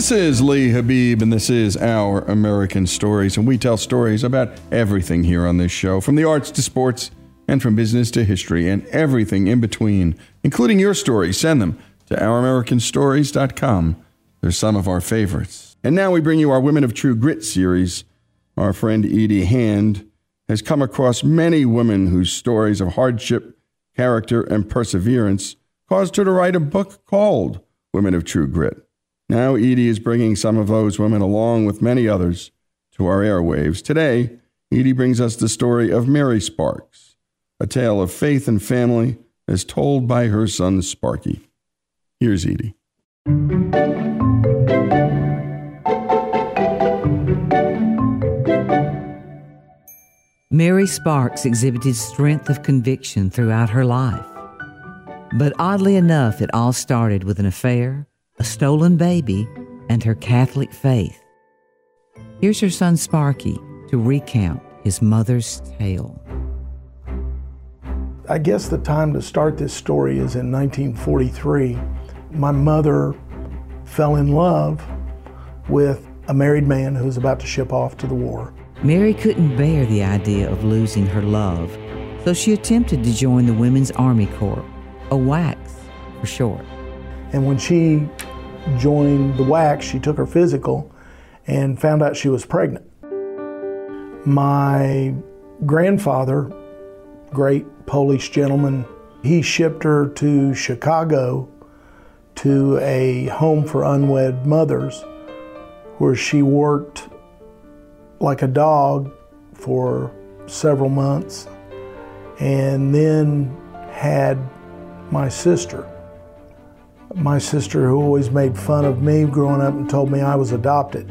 This is Lee Habib, and this is Our American Stories. And we tell stories about everything here on this show from the arts to sports, and from business to history, and everything in between, including your stories. Send them to OurAmericanStories.com. They're some of our favorites. And now we bring you our Women of True Grit series. Our friend Edie Hand has come across many women whose stories of hardship, character, and perseverance caused her to write a book called Women of True Grit. Now, Edie is bringing some of those women, along with many others, to our airwaves. Today, Edie brings us the story of Mary Sparks, a tale of faith and family as told by her son Sparky. Here's Edie. Mary Sparks exhibited strength of conviction throughout her life. But oddly enough, it all started with an affair a stolen baby, and her Catholic faith. Here's her son Sparky to recount his mother's tale. I guess the time to start this story is in 1943. My mother fell in love with a married man who was about to ship off to the war. Mary couldn't bear the idea of losing her love, so she attempted to join the Women's Army Corps, a WACS for short. And when she joined the WAC, she took her physical and found out she was pregnant. My grandfather, great Polish gentleman, he shipped her to Chicago to a home for unwed mothers where she worked like a dog for several months and then had my sister. My sister, who always made fun of me growing up and told me I was adopted.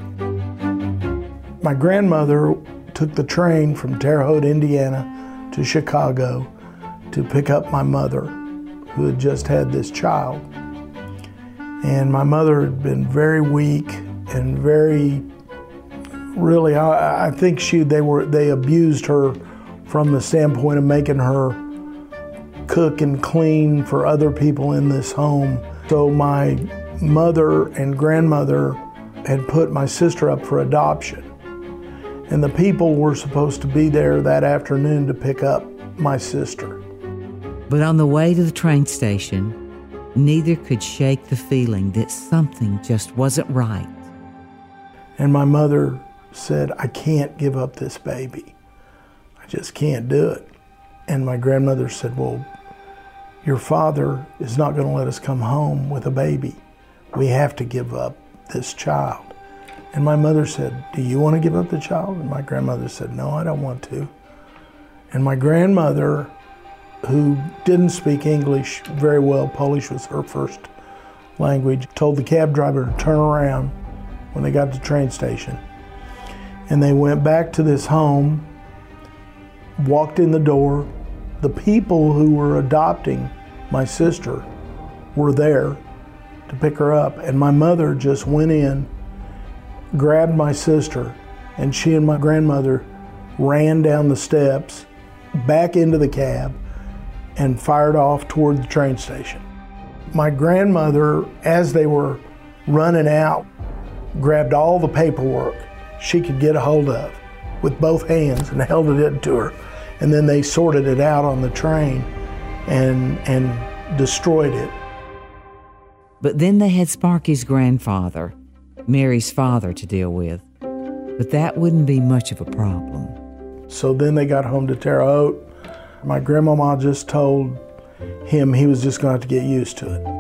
My grandmother took the train from Terre Haute, Indiana to Chicago to pick up my mother, who had just had this child. And my mother had been very weak and very, really, I, I think she they were they abused her from the standpoint of making her cook and clean for other people in this home. So my mother and grandmother had put my sister up for adoption. And the people were supposed to be there that afternoon to pick up my sister. But on the way to the train station, neither could shake the feeling that something just wasn't right. And my mother said, I can't give up this baby. I just can't do it. And my grandmother said, Well, your father is not going to let us come home with a baby. We have to give up this child. And my mother said, Do you want to give up the child? And my grandmother said, No, I don't want to. And my grandmother, who didn't speak English very well, Polish was her first language, told the cab driver to turn around when they got to the train station. And they went back to this home, walked in the door. The people who were adopting my sister were there to pick her up. And my mother just went in, grabbed my sister, and she and my grandmother ran down the steps, back into the cab, and fired off toward the train station. My grandmother, as they were running out, grabbed all the paperwork she could get a hold of with both hands and held it to her. And then they sorted it out on the train and, and destroyed it. But then they had Sparky's grandfather, Mary's father, to deal with. But that wouldn't be much of a problem. So then they got home to Terre Haute. My grandmama just told him he was just going to have to get used to it.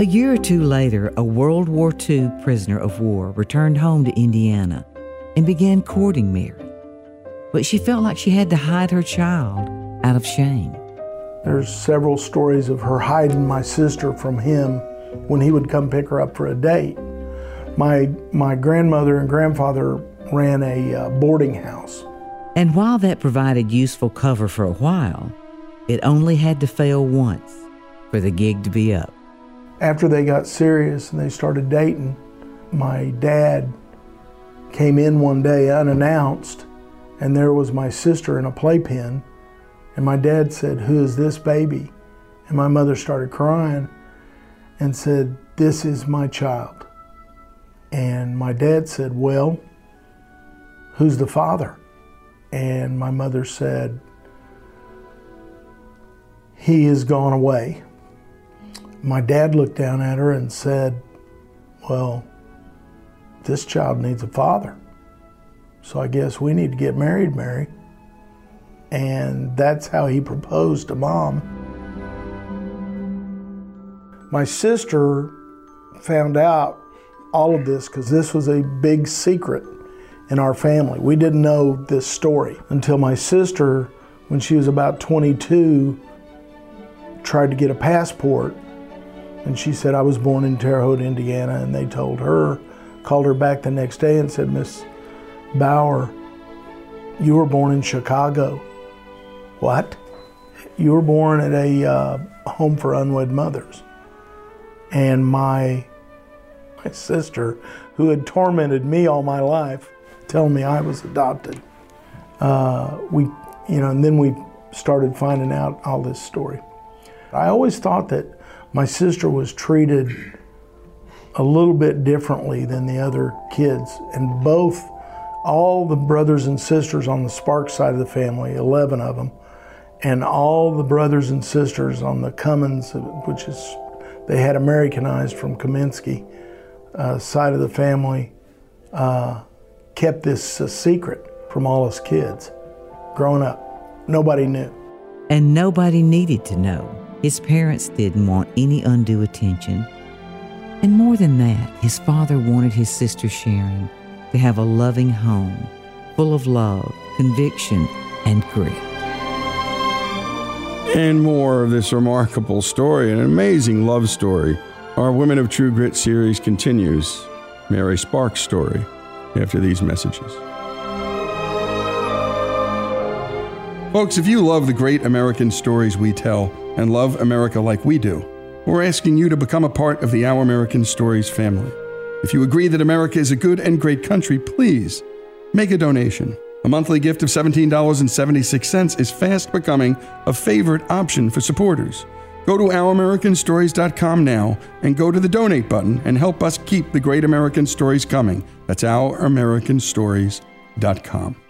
A year or two later, a World War II prisoner of war returned home to Indiana and began courting Mary. But she felt like she had to hide her child out of shame. There's several stories of her hiding my sister from him when he would come pick her up for a date. My, my grandmother and grandfather ran a uh, boarding house. And while that provided useful cover for a while, it only had to fail once for the gig to be up. After they got serious and they started dating, my dad came in one day unannounced, and there was my sister in a playpen. And my dad said, Who is this baby? And my mother started crying and said, This is my child. And my dad said, Well, who's the father? And my mother said, He has gone away. My dad looked down at her and said, Well, this child needs a father. So I guess we need to get married, Mary. And that's how he proposed to mom. My sister found out all of this because this was a big secret in our family. We didn't know this story until my sister, when she was about 22, tried to get a passport. And she said, I was born in Terre Haute, Indiana. And they told her, called her back the next day and said, Miss Bauer, you were born in Chicago. What? You were born at a uh, home for unwed mothers. And my, my sister, who had tormented me all my life, telling me I was adopted, uh, we, you know, and then we started finding out all this story. I always thought that my sister was treated a little bit differently than the other kids, and both, all the brothers and sisters on the Spark side of the family, 11 of them, and all the brothers and sisters on the Cummins, which is, they had Americanized from Kaminsky, uh, side of the family, uh, kept this a secret from all his kids growing up. Nobody knew. And nobody needed to know. His parents didn't want any undue attention. And more than that, his father wanted his sister Sharon to have a loving home full of love, conviction, and grit. And more of this remarkable story, an amazing love story. Our Women of True Grit series continues. Mary Sparks' story after these messages. Folks, if you love the great American stories we tell and love America like we do, we're asking you to become a part of the Our American Stories family. If you agree that America is a good and great country, please make a donation. A monthly gift of $17.76 is fast becoming a favorite option for supporters. Go to ouramericanstories.com now and go to the donate button and help us keep the great American stories coming. That's ouramericanstories.com.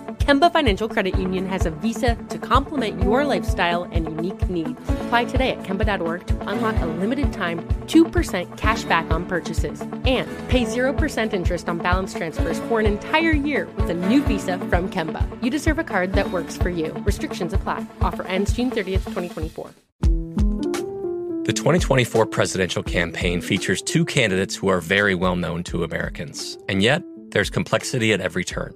Kemba Financial Credit Union has a visa to complement your lifestyle and unique needs. Apply today at Kemba.org to unlock a limited time 2% cash back on purchases and pay 0% interest on balance transfers for an entire year with a new visa from Kemba. You deserve a card that works for you. Restrictions apply. Offer ends June 30th, 2024. The 2024 presidential campaign features two candidates who are very well known to Americans, and yet there's complexity at every turn.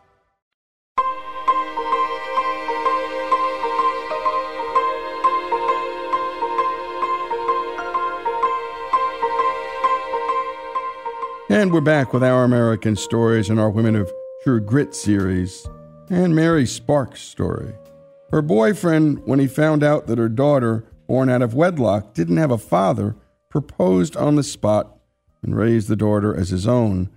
And we're back with our American stories and our Women of True Grit series and Mary Sparks' story. Her boyfriend, when he found out that her daughter, born out of wedlock, didn't have a father, proposed on the spot and raised the daughter as his own.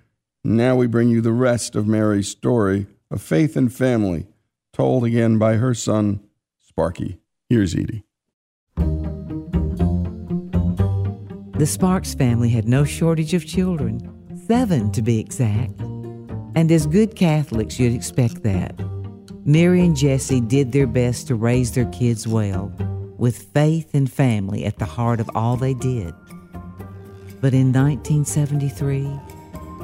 Now we bring you the rest of Mary's story of faith and family, told again by her son, Sparky. Here's Edie. The Sparks family had no shortage of children, seven to be exact. And as good Catholics, you'd expect that. Mary and Jesse did their best to raise their kids well, with faith and family at the heart of all they did. But in 1973,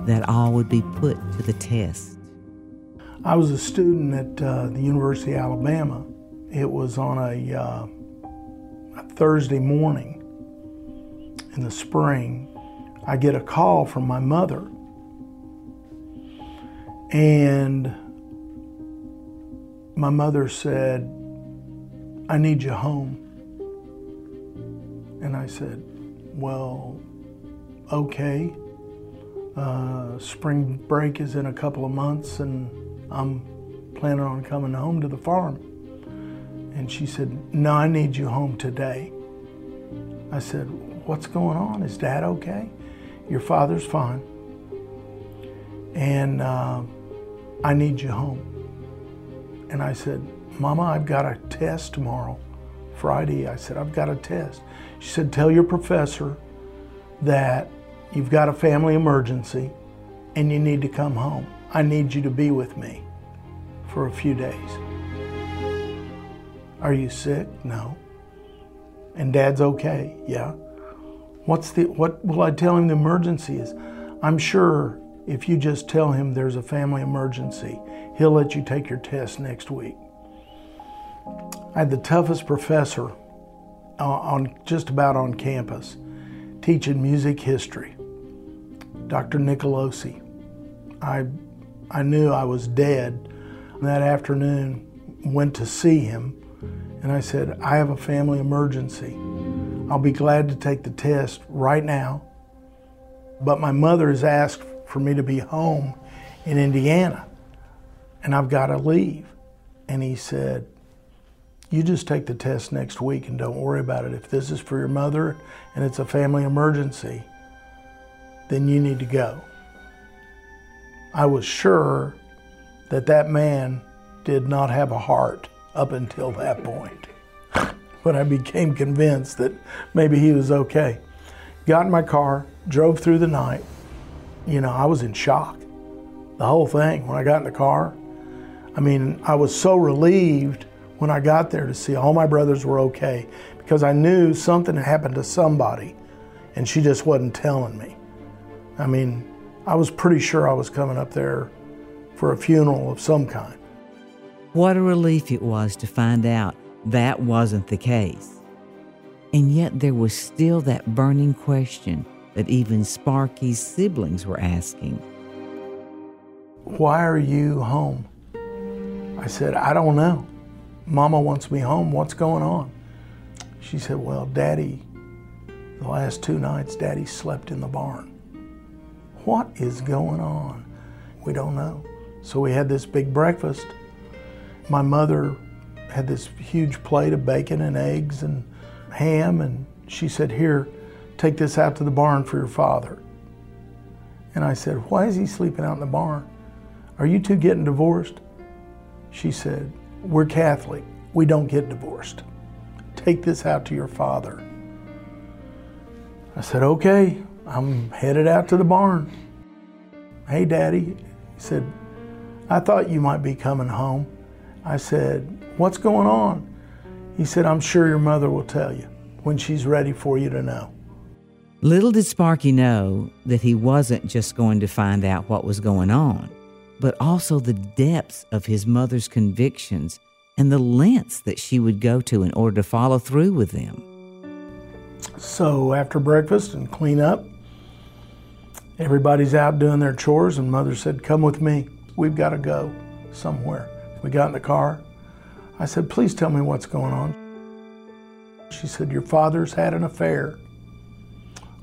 that all would be put to the test. I was a student at uh, the University of Alabama. It was on a, uh, a Thursday morning in the spring. I get a call from my mother. And my mother said, I need you home. And I said, Well, okay. Uh, spring break is in a couple of months, and I'm planning on coming home to the farm. And she said, No, I need you home today. I said, What's going on? Is dad okay? Your father's fine. And uh, I need you home. And I said, Mama, I've got a test tomorrow, Friday. I said, I've got a test. She said, Tell your professor that you've got a family emergency and you need to come home. I need you to be with me for a few days. Are you sick? No. And dad's okay? Yeah. What's the what will I tell him the emergency is? I'm sure if you just tell him there's a family emergency, he'll let you take your test next week. I had the toughest professor uh, on just about on campus teaching music history, Dr. Nicolosi. I, I knew I was dead. That afternoon, went to see him, and I said, I have a family emergency. I'll be glad to take the test right now, but my mother has asked for me to be home in Indiana, and I've got to leave. And he said, You just take the test next week and don't worry about it. If this is for your mother and it's a family emergency, then you need to go. I was sure that that man did not have a heart up until that point. but I became convinced that maybe he was okay. Got in my car, drove through the night. You know, I was in shock. The whole thing, when I got in the car, I mean, I was so relieved when I got there to see all my brothers were okay because I knew something had happened to somebody and she just wasn't telling me. I mean, I was pretty sure I was coming up there for a funeral of some kind. What a relief it was to find out that wasn't the case. And yet there was still that burning question that even Sparky's siblings were asking Why are you home? I said, I don't know. Mama wants me home. What's going on? She said, Well, Daddy, the last two nights, Daddy slept in the barn. What is going on? We don't know. So we had this big breakfast. My mother had this huge plate of bacon and eggs and ham, and she said, Here, take this out to the barn for your father. And I said, Why is he sleeping out in the barn? Are you two getting divorced? She said, We're Catholic. We don't get divorced. Take this out to your father. I said, Okay, I'm headed out to the barn. Hey, Daddy. He said, I thought you might be coming home. I said, What's going on? He said, I'm sure your mother will tell you when she's ready for you to know. Little did Sparky know that he wasn't just going to find out what was going on, but also the depths of his mother's convictions and the lengths that she would go to in order to follow through with them. So after breakfast and clean up, everybody's out doing their chores, and mother said, Come with me. We've got to go somewhere. We got in the car. I said, Please tell me what's going on. She said, Your father's had an affair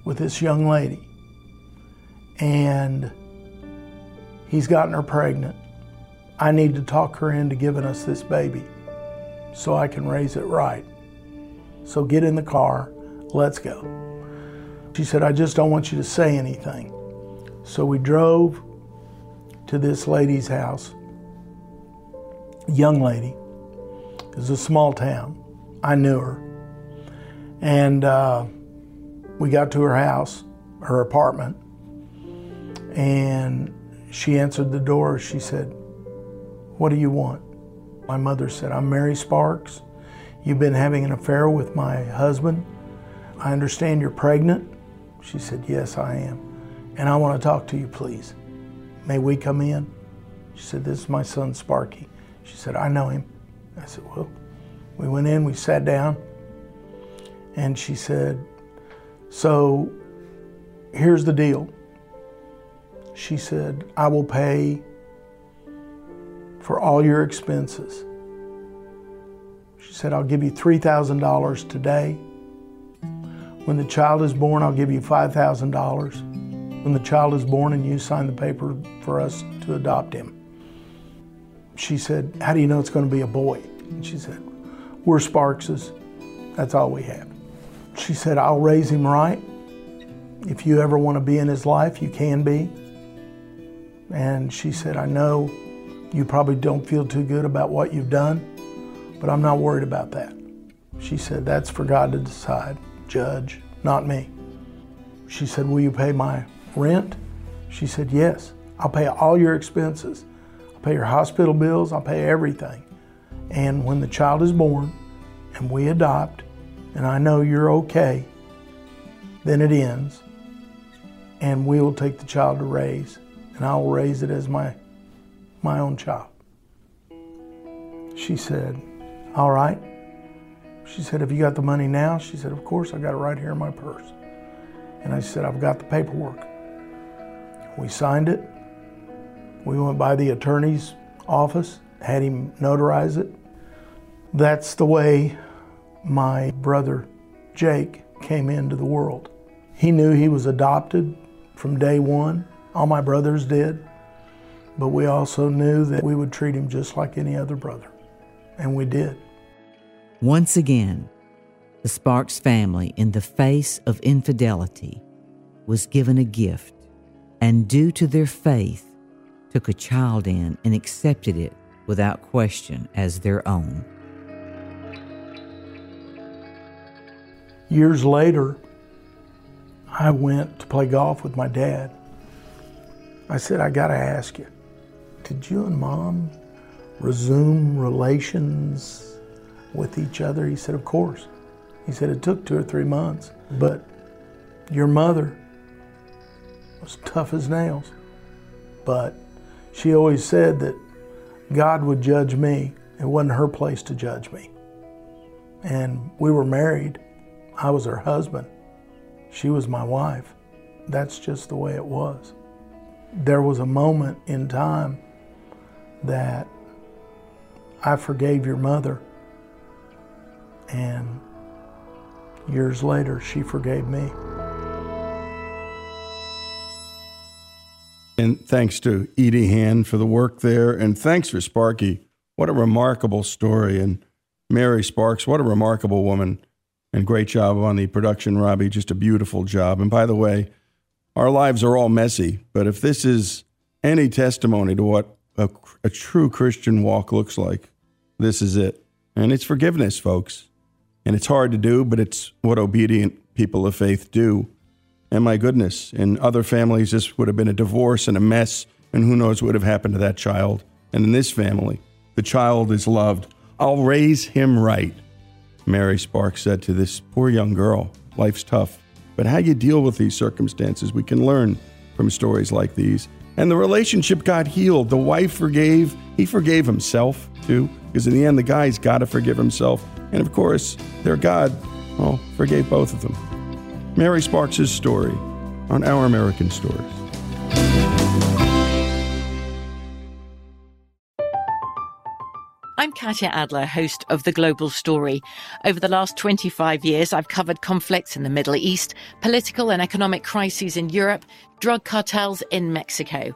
with this young lady, and he's gotten her pregnant. I need to talk her into giving us this baby so I can raise it right. So get in the car, let's go. She said, I just don't want you to say anything. So we drove to this lady's house, young lady. It was a small town. I knew her. And uh, we got to her house, her apartment, and she answered the door. She said, What do you want? My mother said, I'm Mary Sparks. You've been having an affair with my husband. I understand you're pregnant. She said, Yes, I am. And I want to talk to you, please. May we come in? She said, This is my son, Sparky. She said, I know him. I said, Well, we went in, we sat down, and she said, So here's the deal. She said, I will pay for all your expenses. She said, I'll give you $3,000 today. When the child is born, I'll give you $5,000. When the child is born and you sign the paper for us to adopt him. She said, How do you know it's going to be a boy? And she said, We're Sparkses. That's all we have. She said, I'll raise him right. If you ever want to be in his life, you can be. And she said, I know you probably don't feel too good about what you've done, but I'm not worried about that. She said, That's for God to decide, judge, not me. She said, Will you pay my rent? She said, Yes. I'll pay all your expenses. I'll pay your hospital bills. I'll pay everything. And when the child is born and we adopt, and I know you're okay, then it ends. And we will take the child to raise, and I will raise it as my, my own child. She said, All right. She said, Have you got the money now? She said, Of course, I got it right here in my purse. And I said, I've got the paperwork. We signed it. We went by the attorney's office, had him notarize it. That's the way my brother Jake came into the world. He knew he was adopted from day one. All my brothers did. But we also knew that we would treat him just like any other brother. And we did. Once again, the Sparks family, in the face of infidelity, was given a gift, and due to their faith, took a child in and accepted it without question as their own. Years later, I went to play golf with my dad. I said, I got to ask you, did you and mom resume relations with each other? He said, Of course. He said, It took two or three months, but your mother was tough as nails. But she always said that God would judge me. It wasn't her place to judge me. And we were married. I was her husband. She was my wife. That's just the way it was. There was a moment in time that I forgave your mother, and years later, she forgave me. And thanks to Edie Hand for the work there. And thanks for Sparky. What a remarkable story. And Mary Sparks, what a remarkable woman. And great job on the production, Robbie. Just a beautiful job. And by the way, our lives are all messy, but if this is any testimony to what a, a true Christian walk looks like, this is it. And it's forgiveness, folks. And it's hard to do, but it's what obedient people of faith do. And my goodness, in other families, this would have been a divorce and a mess, and who knows what would have happened to that child. And in this family, the child is loved. I'll raise him right. Mary Sparks said to this poor young girl, Life's tough, but how you deal with these circumstances, we can learn from stories like these. And the relationship got healed. The wife forgave, he forgave himself too, because in the end, the guy's got to forgive himself. And of course, their God, well, forgave both of them. Mary Sparks' story on Our American Stories. I'm Katya Adler, host of The Global Story. Over the last 25 years, I've covered conflicts in the Middle East, political and economic crises in Europe, drug cartels in Mexico.